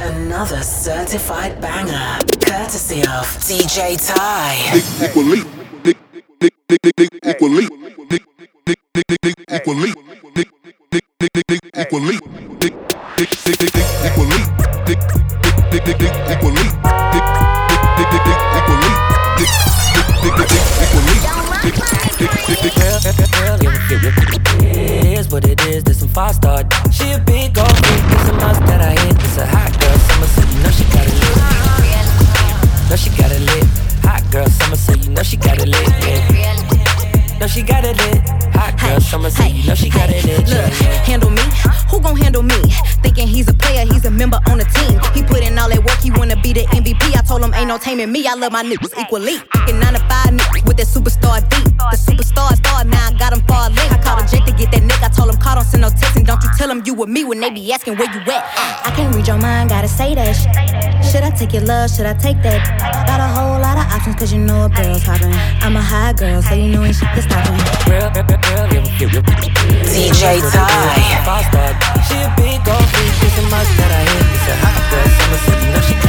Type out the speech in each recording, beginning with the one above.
Another certified banger, courtesy of DJ Ty. Equally, equally, equally, equally, equally, equally. she got it lit. Hot girl, hey, summer hey, you know she hey, got it lit. Look, handle me who gon' handle me? Thinking he's a player, he's a member on the team. He put in all that work, he wanna be the MVP. I told him ain't no taming me. I love my niggas equally. Fucking nine to five niggas with that superstar D. The superstar star, now I got him far. I called a jet to get that nigga. I told him call, don't send no text, and don't you tell him you with me when they be asking where you at. I can't read your mind, gotta say that. Should I take your love? Should I take that? Got a whole lot of options, cause you know a girl's hopping. I'm a high girl, so you know ain't shit to stop me. DJ Ty. She a big old freak, it's a must that I hit. It's a hot girl summer, so you know she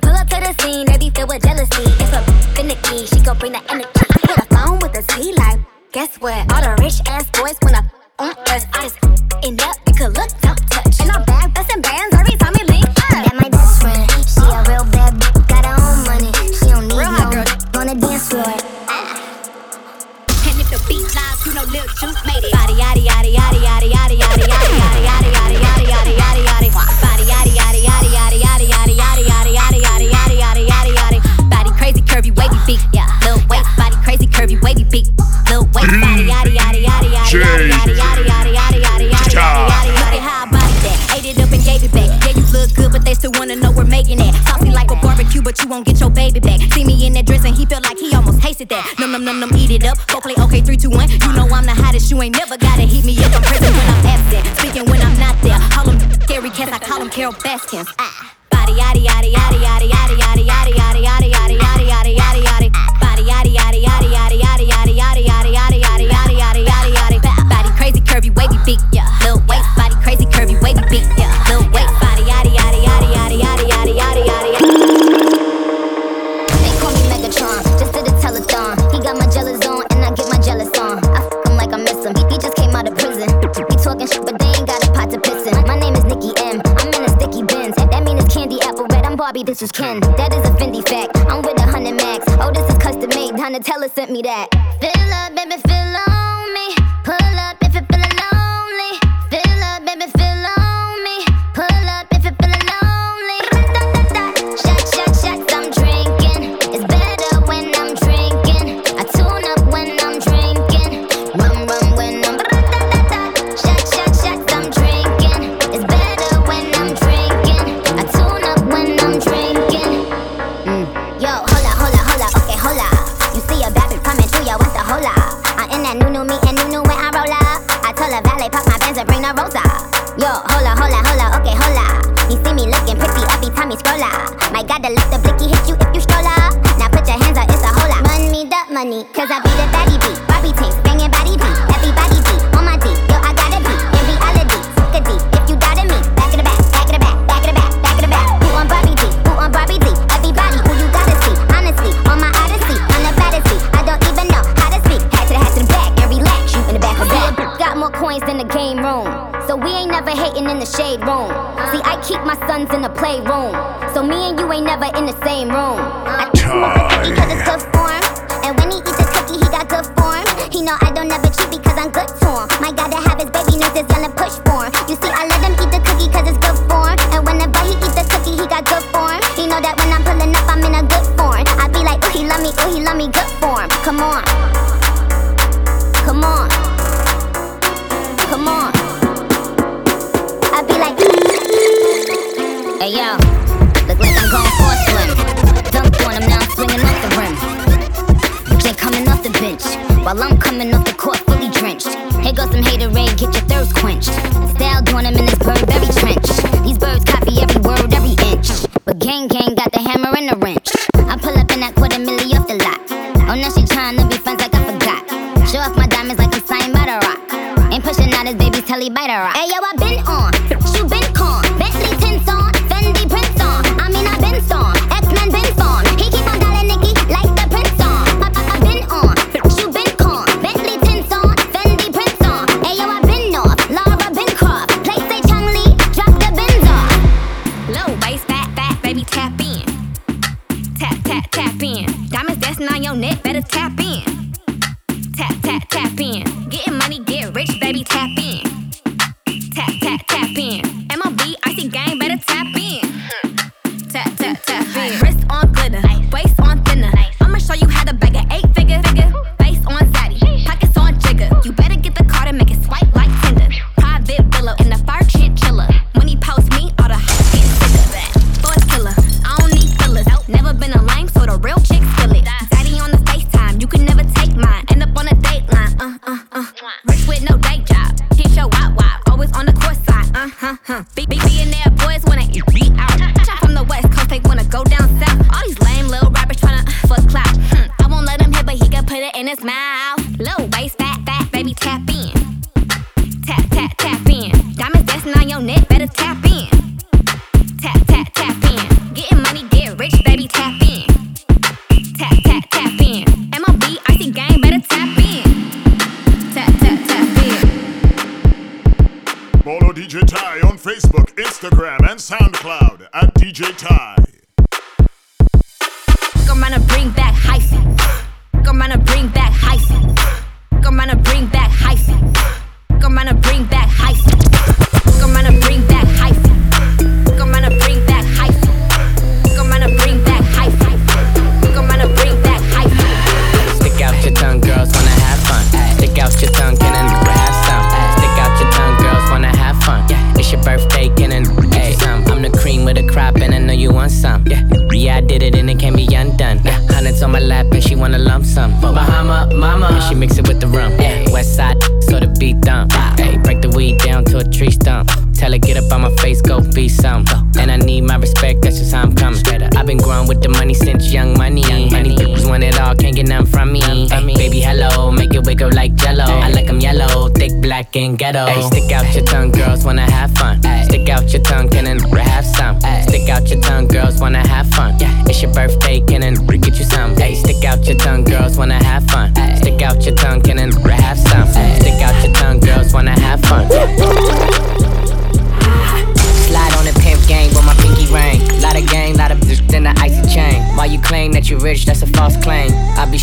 pull up to the scene, they be filled with jealousy. It's a finicky, she gon' bring the energy. Hit a phone with a Z like, guess what? All the rich ass boys wanna on us. I just but you won't get your baby back. See me in that dress and he felt like he almost hasted that. Num num num num, eat it up. Go play okay, three, two, one. You know I'm the hottest. You ain't never gotta heat me up. I'm present when I'm absent, speaking when I'm not there. Call them scary cats, I call them Carole Baskins. Ah, body, yaddy, yaddy, yaddy, yaddy, yaddy. bitches trend. That is a Fendi fact. I'm with a hundred max. Oh, this is custom made. Donatella sent me that. in the game room. So we ain't never hating in the shade room. See, I keep my sons in the playroom. So me and you ain't never in the same room. I think he got good form. And when he eats his cookie, he got good form. He know I don't ever cheat because I'm good to him. My gotta have his baby nurses yelling push for him. You see, I let him eat the cookie cause it's good form. And whenever he eats the cookie, he got good form. He know that when I'm pulling up, I'm in a good form. I be like, ooh, he love me, ooh, he love me, good form. Come on. Yo, look like I'm going for slim. Dunked on him, now I'm swinging off the rim. Jay coming off the bench, while I'm coming off the court fully drenched. Here goes some hater rain, get your thirst quenched. Style doing him in this Burberry trench. These birds copy every word, every inch. But gang gang got the hammer and the wrench. I pull up in that quarter milli off the lot. Oh, now she trying to be friends like I forgot. Show off my diamonds like I'm signed by the rock. Ain't pushing out his baby's telly by the rock. Hey yo, I been on. time.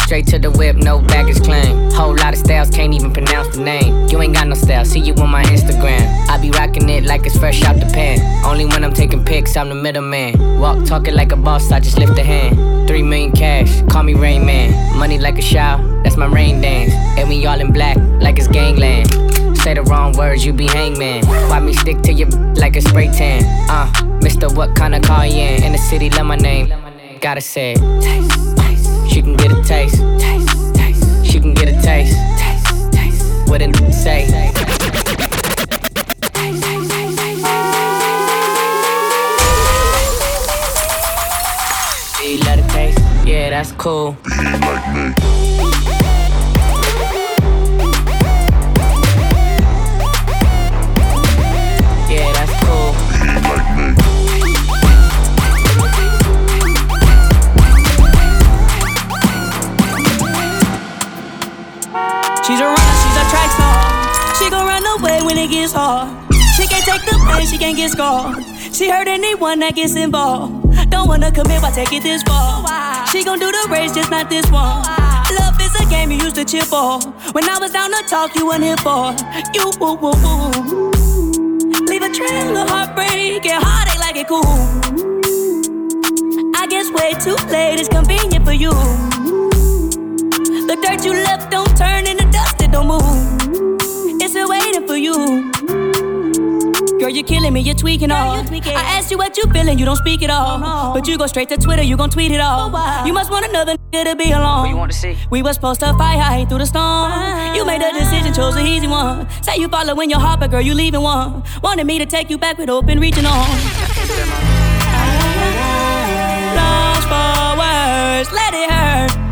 Straight to the whip, no baggage claim. Whole lot of styles, can't even pronounce the name. You ain't got no style, see you on my Instagram. I be rocking it like it's fresh out the pan. Only when I'm taking pics, I'm the middleman. Walk talking like a boss, I just lift a hand. Three million cash, call me Rain Man. Money like a shower, that's my rain dance. And we all in black, like it's gangland. Say the wrong words, you be hangman. Why me stick to your like a spray tan? Uh, Mister, what kind of car you in? In the city, love my name. Gotta say. Taste. She can get a taste. Taste, taste. She can get a taste. Taste, taste. What did say? You let it taste? Yeah, that's cool. Yeah, when it gets hard. She can't take the pain, she can't get scarred. She hurt anyone that gets involved. Don't wanna commit, why take it this far? She gon' do the race, just not this one. Love is a game you used to cheer for. When I was down to talk, you weren't here for. You woo woo woo. Leave a trail of heartbreak and heartache like it cool. I guess way too late is convenient for you. The dirt you left don't turn into dust, it don't move. It's still waiting for you. Girl, you're killing me, you're tweaking all. I asked you what you feeling, you don't speak at all. But you go straight to Twitter, you gon' tweet it all. You must want another nigga to be alone. What you want to see? We was supposed to fight high through the storm. You made a decision, chose the easy one. Say you following your heart, but girl, you leaving one. Wanted me to take you back with open reaching on. Lost for words, let it hurt.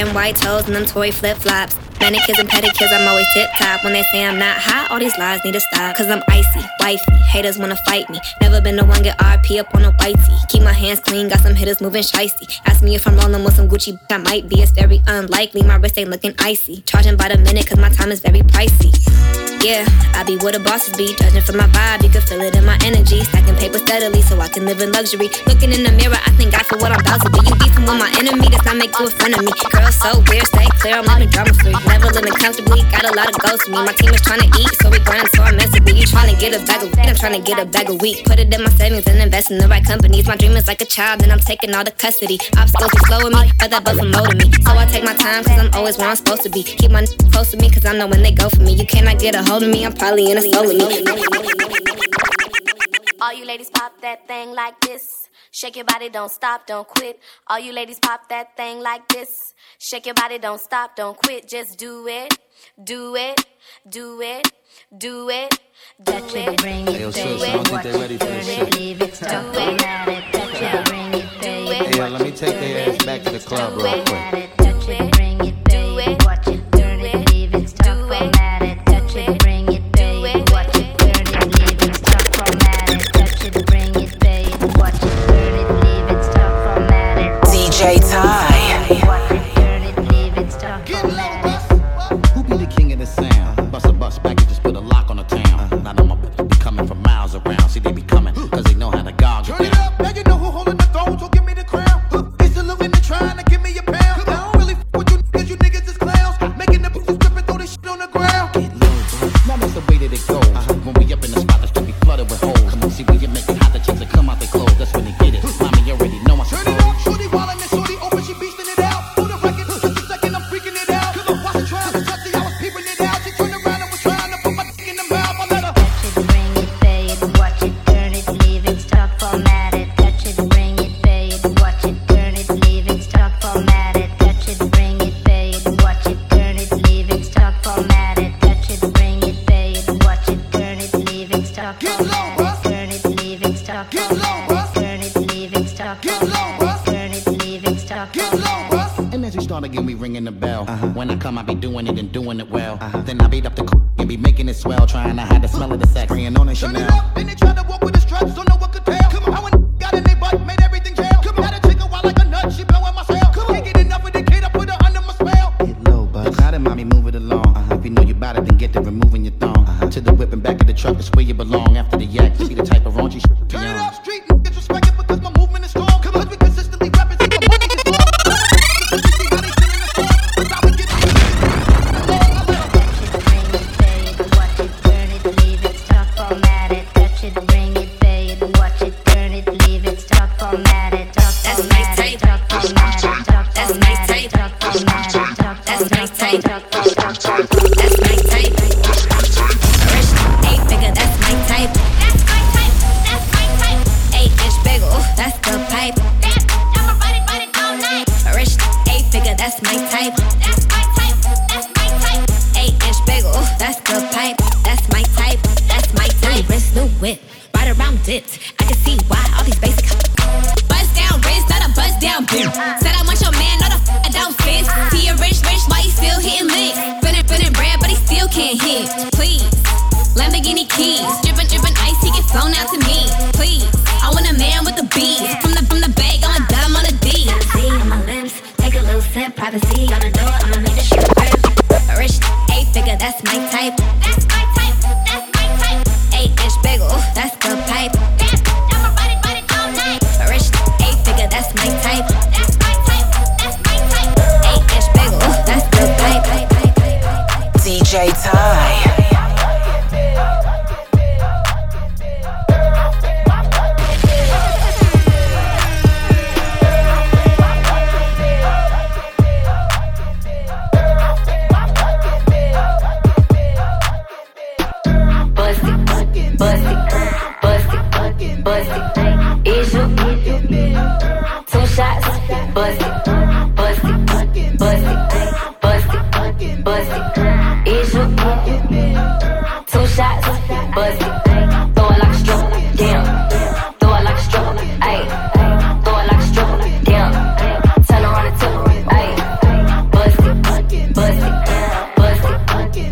Ten white toes and them toy flip flops. Manicures and pedicures, I'm always tip top. When they say I'm not hot, all these lies need to stop. Cause I'm icy, wifey. Haters wanna fight me. Never been the one get RP up on a whitey. Keep my hands clean, got some hitters moving shicey. Ask me if I'm rolling with some Gucci, I might be. It's very unlikely, my wrist ain't looking icy. Charging by the minute, cause my time is very pricey. Yeah, I be where the bosses be. Judging from my vibe, you can feel it in my energy. Stacking paper steadily so I can live in luxury. Looking in the mirror, I thank God for what I'm about to be. You beefing with my enemy, does not make you a friend of me. Girl, so weird, stay clear, I'm living drama free. Never living comfortably, got a lot of goals for me. My team is trying to eat, so we grind, so I'm with you. Trying to get a bag of weed, I'm trying to get a bag of wheat. Put it in my savings and invest in the right companies. My dream is like a child, and I'm taking all the custody. Obstacles are slowing me, but that buffer molding me. So I take my time, cause I'm always where I'm supposed to be. Keep my n- close to me, cause I know when they go for me. You cannot get a hold of me, I'm probably in a soul of me. All you ladies pop that thing like this. Shake your body, don't stop, don't quit. All you ladies pop that thing like this. Shake your body, don't stop, don't quit. Just do it, do it, do it, do it. Do it, Hey, yo, sis, I don't think they ready for this shit. do it, do it, Hey, yo, let me take their ass back to the club do real it, quick. Get low, bruh. Get low, bruh. And as you start again, we ringing the bell. Uh-huh. When I come, I be doing it and doing it well. Uh-huh. Then I beat up the c- and be making it swell. Trying to hide the smell of the sex. Bringing on a Chanel.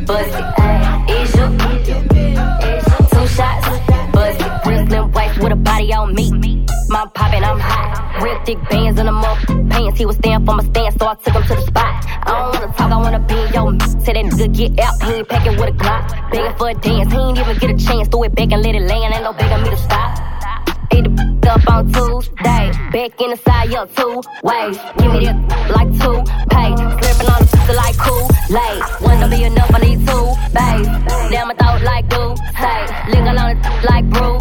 Bust two shots? Real wife with a body on me. Mom poppin', I'm hot. Real thick bands in the mouth pants. He was stand for my stance, so I took him to the spot. I don't wanna talk, I wanna be in your mouth. Say that nigga get out, he ain't packing with a Glock. Begging for a dance, he ain't even get a chance. Throw it back and let it land, ain't no begging me to stop. Eat the up on Tuesday, back in the side, yo, two ways. Give me that like two pay, slurping on the pizza like cool late. One don't be enough, I need two bays. Damn, I thought like do say, linger on it like brew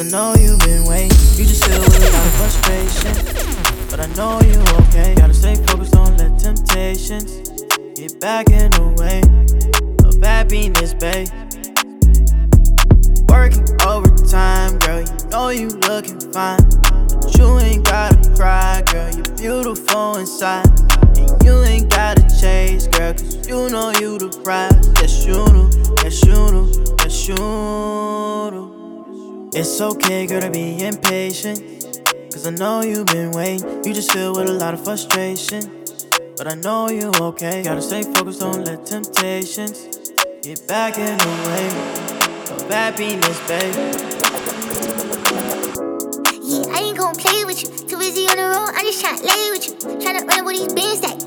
I know you've been waiting. You just feel with a lot of frustration. But I know you okay. Gotta stay focused, don't let temptations get back in the way of happiness, babe. Working overtime, girl, you know you looking fine. But you ain't gotta cry, girl, you're beautiful inside. And you ain't gotta chase, girl, cause you know you the prize. Yes, you do, yes, you do, yes, you do. It's okay, girl, to be impatient. Cause I know you've been waiting. You just feel with a lot of frustration. But I know you okay. Gotta stay focused, don't let temptations get back in the way of happiness, babe. Yeah, I ain't gon' play with you. Too busy on the road, I'm just tryna lay with you. Tryna run up with these bands that.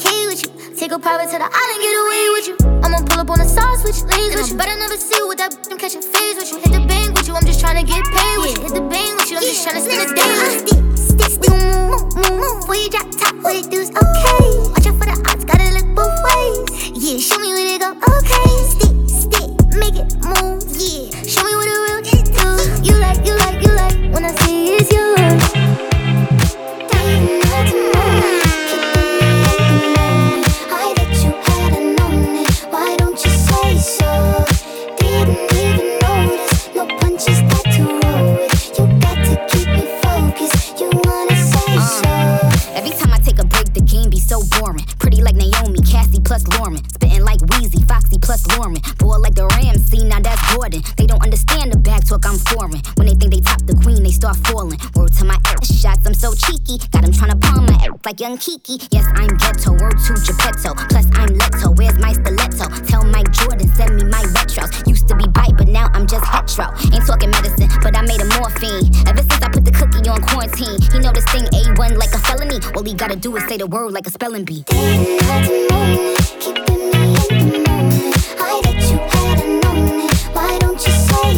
Take a private to the island, get away with you. I'ma pull up on the side, switch lanes with you. But I never see you with that b- I'm catching phase with you. Hit the bang with you, I'm just tryna get paid with you. Hit the bang with you, I'm just tryna spend a day with you. Stick, stick, stick, move, move, move. Before you drop top, what it do's okay. Watch out for the odds, gotta look both ways. Yeah, show me where they go, okay. Stick, stick, make it move, yeah. Show me what a real do. You like, you like, you like, when I say it's yours. plus Lauren. Boy, like the Rams, see, now that's Gordon. They don't understand the back talk, I'm foreign. When they think they top the queen, they start falling. Word to my ass shots, I'm so cheeky. Got them tryna palm my ass like young Kiki. Yes, I'm ghetto, word to Geppetto. Plus, I'm Leto, where's my stiletto? Tell Mike Jordan, send me my retros. Used to be bite, but now I'm just hetero. Ain't talking medicine, but I made a morphine. Ever since I put the cookie on quarantine, he know this thing A1 like a felony. All he gotta do is say the word like a spelling bee. Keeping me at the moment.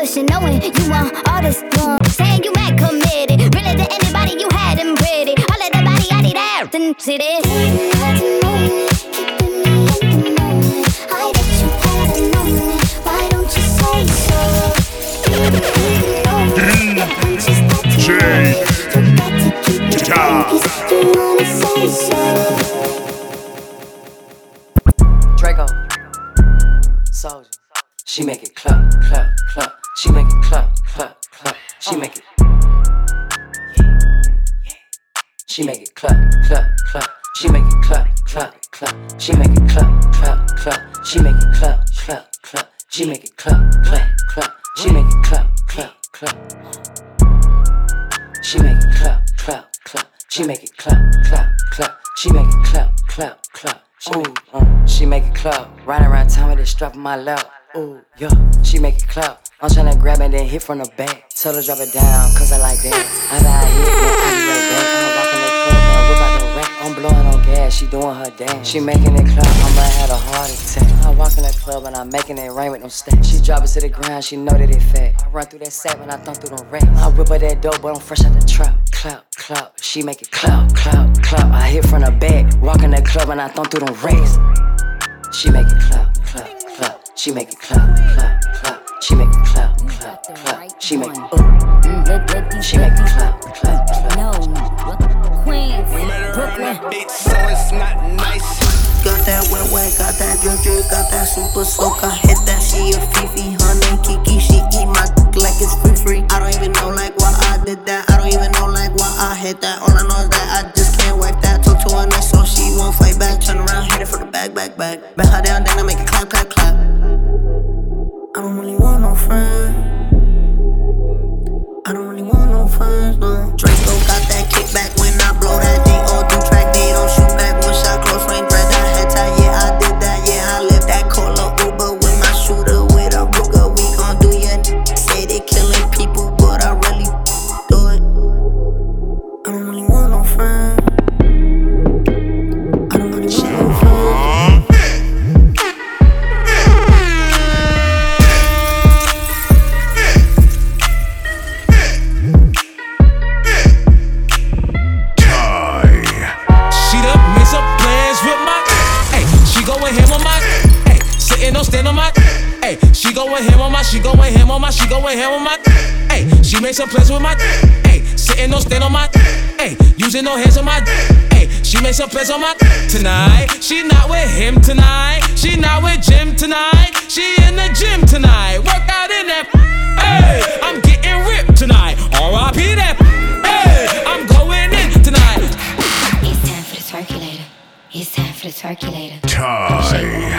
and knowing you want all this one. Saying you mad committed, really to anybody you had them pretty. All of the body I need you hadn't known it. Why don't you say so? She make it clap, clap, clap. She make it clap, clap, clap. Ooh, uh, she make it clap. Riding around town with it strap on my lap. Ooh, yeah, she make it clap. I'm tryna grab it then hit from the back. Tell her drop it down, cause I like that. I got hit, I be right back. I'm rocking I'm blowing on gas, she doing her dance. She making it clap, I might have a heart attack. I walk in the club and I'm making it rain with no stacks. She drop it to the ground, she know that it fat. I run through that sack when I thump through the racks. I whip her that dope, but I'm fresh out the trap. Clap, clap, she make it clap, clap, clap. I hit from the back, walk in the club and I thump through the racks. She make it clap, clap, clap. She make it clap, clap, clap. She make it clap, clap, clap. She make it. She make it clap, clap, clap. um dia da super soca. Tonight, she not with him tonight. She not with Jim tonight. She in the gym tonight. Work out in that. Hey, I'm getting ripped tonight. R.I.P. that. Hey, I'm going in tonight. It's time for the circulator. It's time for the circulator. Tie.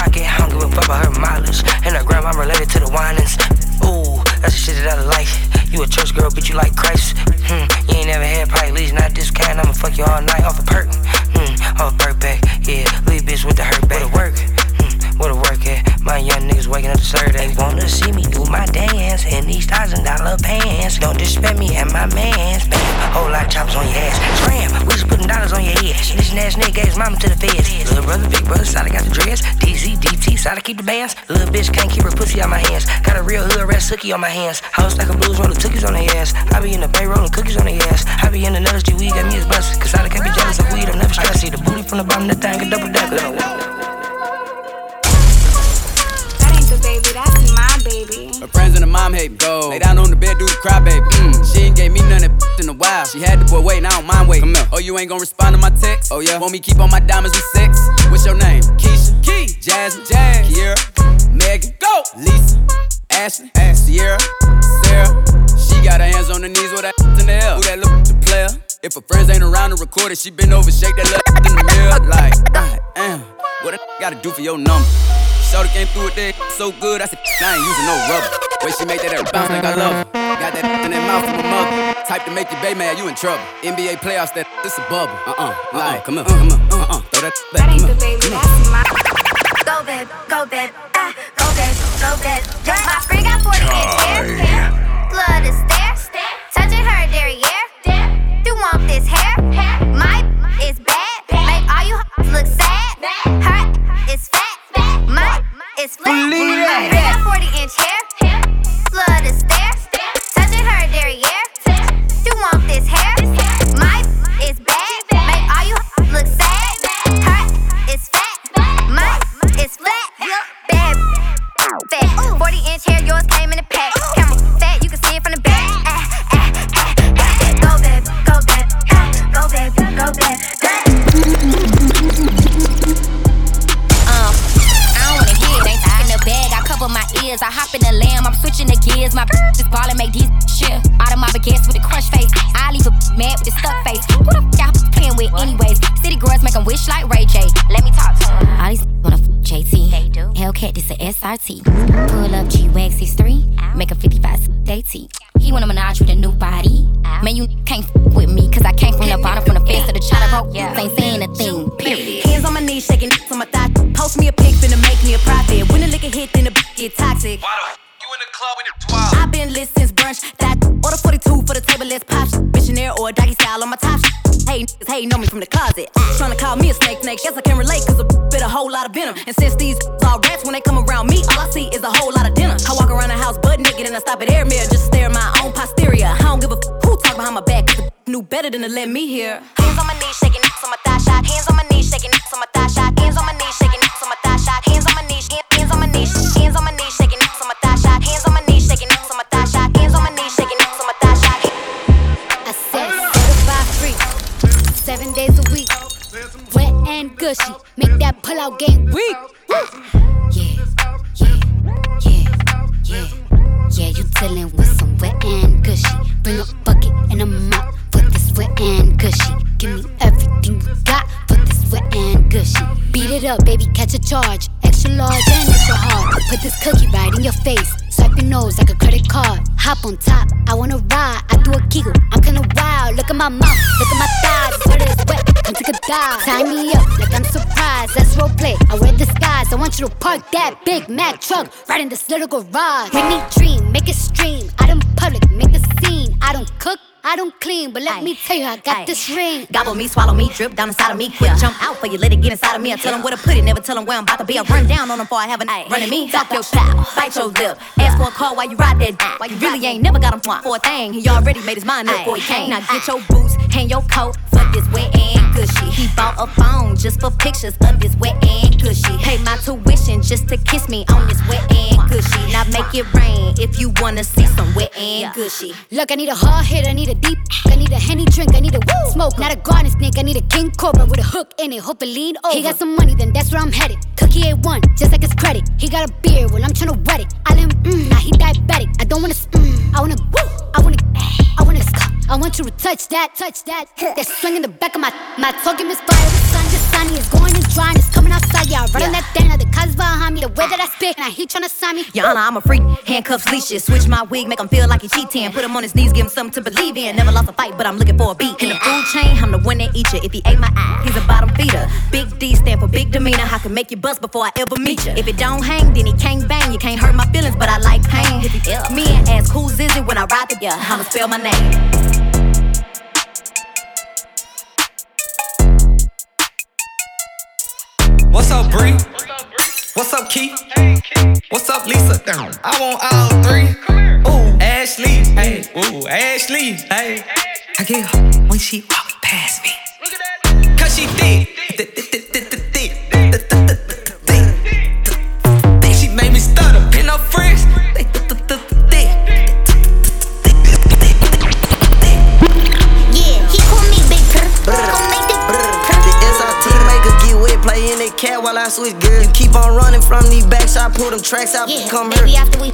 I get hungry with about her mileage. And her grandma related to the whinings. Ooh, that's the shit that I like. You a church girl, but you like Christ. Hmm, you ain't never had pipe, least not this kind. I'ma fuck you all night off a perk. Hmm, off a perk back. Yeah, leave bitch with the hurt back. With the work. What a work at? My young niggas waking up to serve. They wanna see me do my dance in these thousand dollar pants. Don't disrespect me and my mans. Bam, whole lot of choppers on your ass. Scram, we just putting dollars on your head. This ass nigga gave his mama to the feds. Little brother, big brother, side I got the dress. DZ, DT, side keep the bands. Little bitch can't keep her pussy out my hands. Got a real hood red sookie on my hands. House like a blues rolling cookies on their ass. I be in the bay rolling cookies on their ass. I be in the nutters, G weed got me as bust. Cause I can't be jealous of weed, I'm never stressed. See the booty from the bottom, the thing, a double. That baby. Her friends and her mom hate me. Go. Lay down on the bed, do the cry, baby. Mm. She ain't gave me none of that in a while. She had the boy waiting, I don't mind waiting. Come here. Oh, you ain't gonna respond to my text? Oh, yeah. Want me keep on my diamonds with sex? What's your name? Keisha. Key. Jasmine. Jazz. Kiera. Megan. Go. Lisa. Ashley. Ash. Sierra. Sarah. She got her hands on her knees with that in the air. Who that look the player? If her friends ain't around to record it, she been over, shake that little in the mirror. Like, God damn. What I gotta do for your number? Shorty came through with that so good, I said, I ain't using no rubber. Way she make that air bounce like I love her. Got that in that mouth from her mother. Type to make you bay mad, you in trouble. NBA playoffs, that this a bubble. Uh uh, like, come on, come on, uh uh, throw that back. That ain't come the baby, that's my Go babe, go babe, ah, go babe, go babe. My friend got 40 inch hair. Love to stare, touching her derriere. You want this hair? My is bad, make all you hoes look sad. Her is fat, my is flat. Friend got 40 inch hair. Love to stare, touching her derriere. You want this hair? My is bad, make all you look sad. Her is fat, my is flat. Bad, fat. 40 inch hair, yours came in a pack. Camera fat, you can see it from the back. Switching the gears. My just ball and make these shit out of my baguettes with a crush face. I leave a mad with a stuck face. Who the f y'all playing with anyways? City girls make 'em wish like Ray J. Let me talk to 'em. All these wanna f JT. They do. Hellcat, this a SRT. Pull up G-Wax 3 Make a 55 AT. He wanna menage with a new body. Man, you can't f with me, cause I came from the bottom, from the fence to the chopper broke. Ain't saying a thing, period. Hands on my knees, shaking on my thigh. Post me a pic, finna make me a profit. When the liquor hit, then the b- get toxic. I've been lit since brunch. That order 42 for the table, let's pop. shit. Missionaire or doggy style on my top. shit. Hey, niggas, hey, know me from the closet. Tryna call me a snake, snake. Guess I can relate, cause a bit a whole lot of venom. And since these all rats, when they come around me, all I see is a whole lot of dinner. I walk around the house butt naked and I stop at air mirror just stare at my own posterior. I don't give a f- who talk behind my back, cause the knew better than to let me hear. Hands on my knees, shaking nicks on my thigh shot. Hands make that pull out game weak. Yeah, yeah, yeah, yeah, yeah. You dealing with some wet and gushy. Bring a bucket and a mop for this wet and gushy. Give me everything you got for this wet and gushy. Beat it up, baby, catch a charge. Extra large and extra hard. Put this cookie right in your face. Swipe your nose like a credit card. Hop on top, I wanna ride. I do a giggle, I'm kinda wild. Look at my mouth, look at my thighs. It's wet, wet. Tie me up like I'm surprised. That's roleplay. I wear disguise. I want you to park that Big Mack truck right in this little garage. Make me dream, make it stream. I don't public, make a scene. I don't cook. I don't clean, but let me tell you, I got this ring. Gobble me, swallow me, drip down inside of me. Quick jump out for you, let it get inside of me. I tell them where to put it, never tell them where I'm about to be. I run down on them before I have a night. Running me, talk your shit, bite your lip. Ask for a call while you ride that dick. Why you really ain't never got him for a thing. He already made his mind up before he came. Now get your boots, hang your coat for this wet and gushy. He bought a phone just for pictures of this wet and gushy. Pay my tuition just to kiss me on this wet and gushy. Now make it rain if you wanna see some wet and gushy. Look, I need a hard hit, I need a deep, I need a henny drink, I need a woo smoke, not a garden snake, I need a king cobra with a hook in it, hope it lean over. He got some money, then that's where I'm headed. Cookie A1, just like his credit. He got a beard, well I'm tryna wet it. I let him, mm, now he diabetic. I don't wanna, mm, I wanna, woo, I wanna, I wanna, stop. I want you to touch that, touch that. That swing in the back of my, my talking is fire. The sun, the sun, money is going and drying, it's coming outside. Yeah, I run on that now the cuz behind me. The way that I spit, and I heat tryna sign me. Honor, I'm a freak. Handcuffs, leashes. Switch my wig, make him feel like he cheating. Put him on his knees, give him something to believe in. Never lost a fight, but I'm looking for a beat. In the food chain, I'm the one that eat you. If he ate my eye, he's a bottom feeder. Big D stand for big demeanor. I can make you bust before I ever meet you. If it don't hang, then he can't bang. You can't hurt my feelings, but I like pain. If he ill, me and ask who's is it when I ride the yeah, I'ma spell my name. What's up, Bree? What's up, Keith? What's up, Lisa? I want all three. Ooh, Ashley. Hey, ooh, Ashley. Hey, I get her when she walk past me. Cause she. Thick, while I switch gears. You keep on running from these backs, I pull them tracks out, Yeah, come here. after we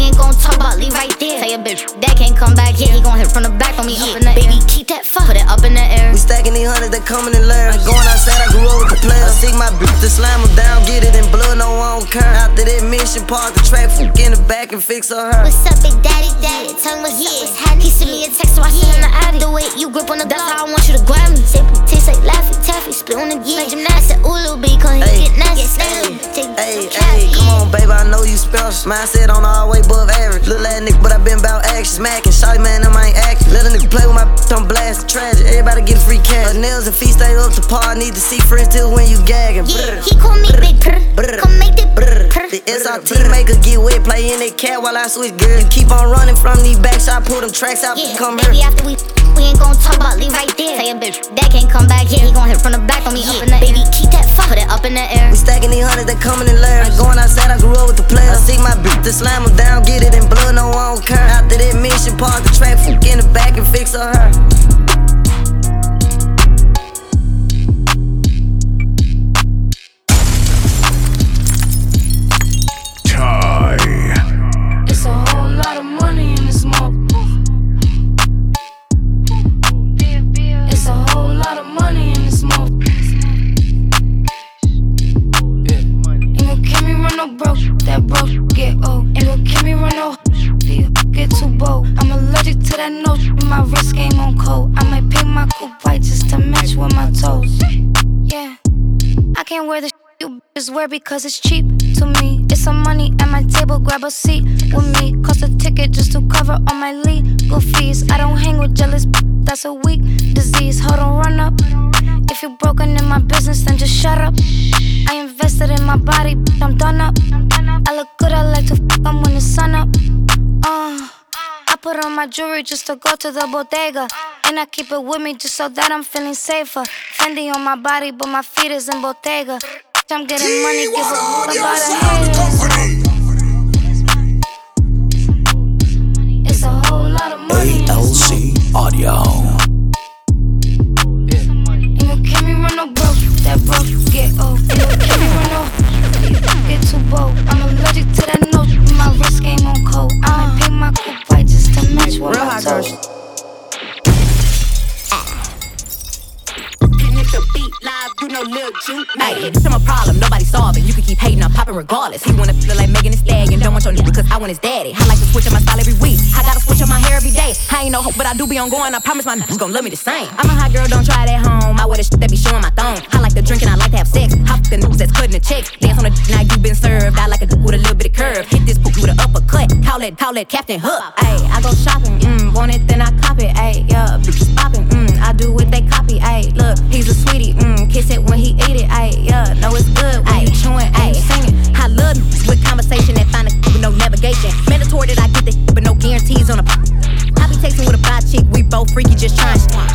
we ain't gon' talk about leave right there. Tell your bitch that can't come back here. He gon' hit from the back on me up in the baby, keep that fuck. Put it up in the air. We stacking these hundreds, they coming in layers. Going outside, I grew up with the players. I stick my bitch to slam them down, get it in blood, no one don't care. After that mission, park the track, fuck in the back and fix her hair. What's up, big daddy? Daddy, tell me what's up, what's happening. He sent me a text, so I sent him the addy. The way you grip on the that's how I want you to grab me. Say, taste like Laffy Taffy, spit on the gear. Like gymnastics, ooh, little B, cause he get nasty. Take Hey, hey, come on, baby, I know you special. Mindset on all way above average. Little ass nigga, but I been about action. Smacking, shawty man, them ain't acting. Let a nigga play with my on blast, tragic. Everybody get a free cash. Her nails and feet stay up to par. Need to see friends till when you gagging. Yeah, he call me Big Purr. Come make the purr. The SRT maker get wet, play in that cat while I switch gears. You keep on running from these backs, I pull them tracks out, Yeah, come baby, here. after we we ain't gon' talk about leave right there. Tell your bitch that can't come back here. He gon' hit from the back on me up in the baby, keep that fuck. Put it up in the air. We stacking these hundreds, they coming in the layers. I'm going outside, I grew up with the players. I see my bitch to slam them down, get it in blood, no one don't care. After that mission, park the track, fuck in the back and fix her Wear the you bitches wear because it's cheap to me. It's some money at my table, grab a seat with me. Cost a ticket just to cover all my legal fees. I don't hang with jealous, that's a weak disease. Hold on, run up. If you're broken in my business, then just shut up. I invested in my body, I'm done up. I look good, I like to fuck 'em when the sun up. Uh, put on my jewelry just to go to the bodega. And I keep it with me just so that I'm feeling safer. Fendi on my body, but my feet is in Bottega. I'm getting money, give a fuck about a haters. It's a whole lot of money. ALC Audio. Ain't gon' keep me run no broke, that broke get old. Ain't gon' keep me run no get too bold. I'm allergic to that note, my wrist game on cold. I might paint my coupe white just to match with Real my hot beat live, you know Lil Juke. Hey, this is my problem, nobody solve it. You can keep hating, I'm popping regardless. He wanna feel like Megan Thee Stallion, don't want your nigga because I want his daddy. I like to switch up my style every week. I gotta switch up my hair every day. I ain't no hope, but I do be on going. I promise my niggas gon' love me the same. I'm a hot girl, don't try it at home. I wear the shit that be showing my thong. I like to drink and I like to have sex. Hop the niggas that's cutting the checks. Dance on the now you been served. I like a dick with a little bit of curve. Hit this poop with an uppercut. Call it, call it Captain Hook. Ayy, I go shopping, mm, want it, then I cop it. Ayy, yeah, bitches popping, mm, I do what they on a. I be texting with a fly chick, we both freaky, just trying.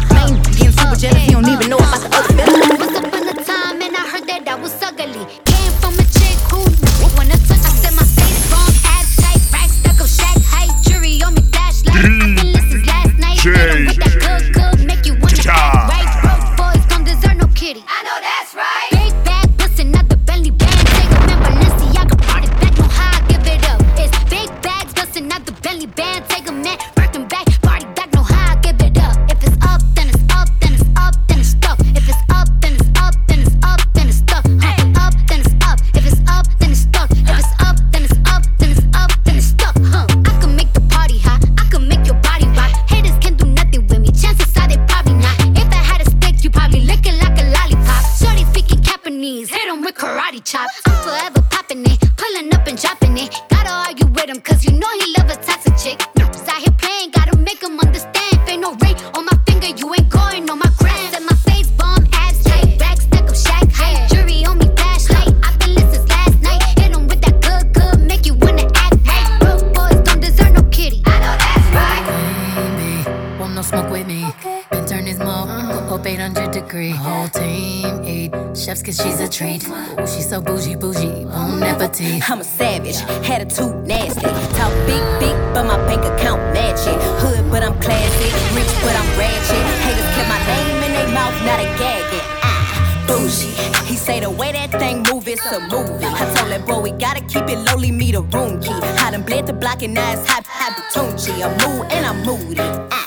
Treat. Ooh, she's so bougie, bougie, bon appetit. I'm a savage, attitude nasty. Talk big, big, but my bank account match it. Hood, but I'm classy. Rich, but I'm ratchet. Haters kept my name in their mouth, not a gagging. Ah, bougie. He say the way that thing move, it's a movie. I told that boy we gotta keep it lowly, me the room key. I done bled the block and now it's hot, hot. I'm mood and I'm moody. Ah,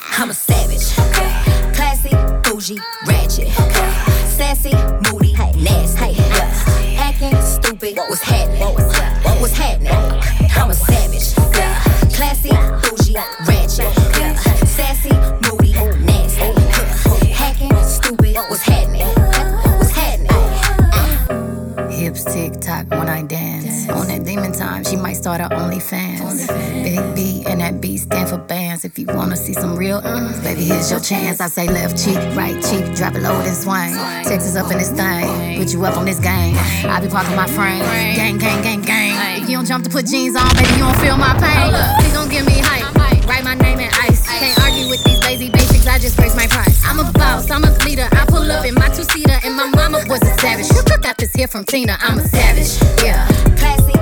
real, mm, baby, here's your chance. I say left cheek, right cheek, drop it low and swing. Texas up in this thing, put you up on this game. I be parking my frame, gang, gang, gang, gang. If you don't jump to put jeans on, baby, you don't feel my pain. Please don't give me hype. Write my name in ice. Can't argue with these lazy basics. I just raise my price. I'm a boss. I'm a leader. I pull up in my two seater, and my mama was a savage. I got this here from Tina. I'm a savage. Yeah. Classy,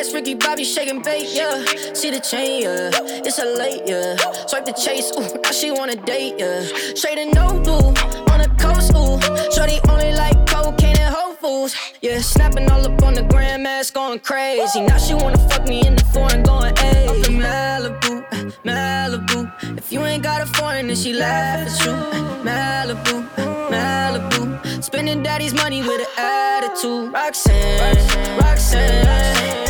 Fast, Ricky Bobby shaking bait, yeah. See the chain, yeah. It's a late, yeah. Swipe the chase, ooh, now she wanna date, yeah. Straight and no blue, on the coast, ooh. Shorty only like cocaine and Whole Foods, yeah. Snapping all up on the grandmas, going crazy. Now she wanna fuck me in the foreign, going, ayy. Up in Malibu, Malibu. If you ain't got a foreign, then she laugh at you. Malibu, Malibu. Spending daddy's money with an attitude. Roxanne, Roxanne. Wanna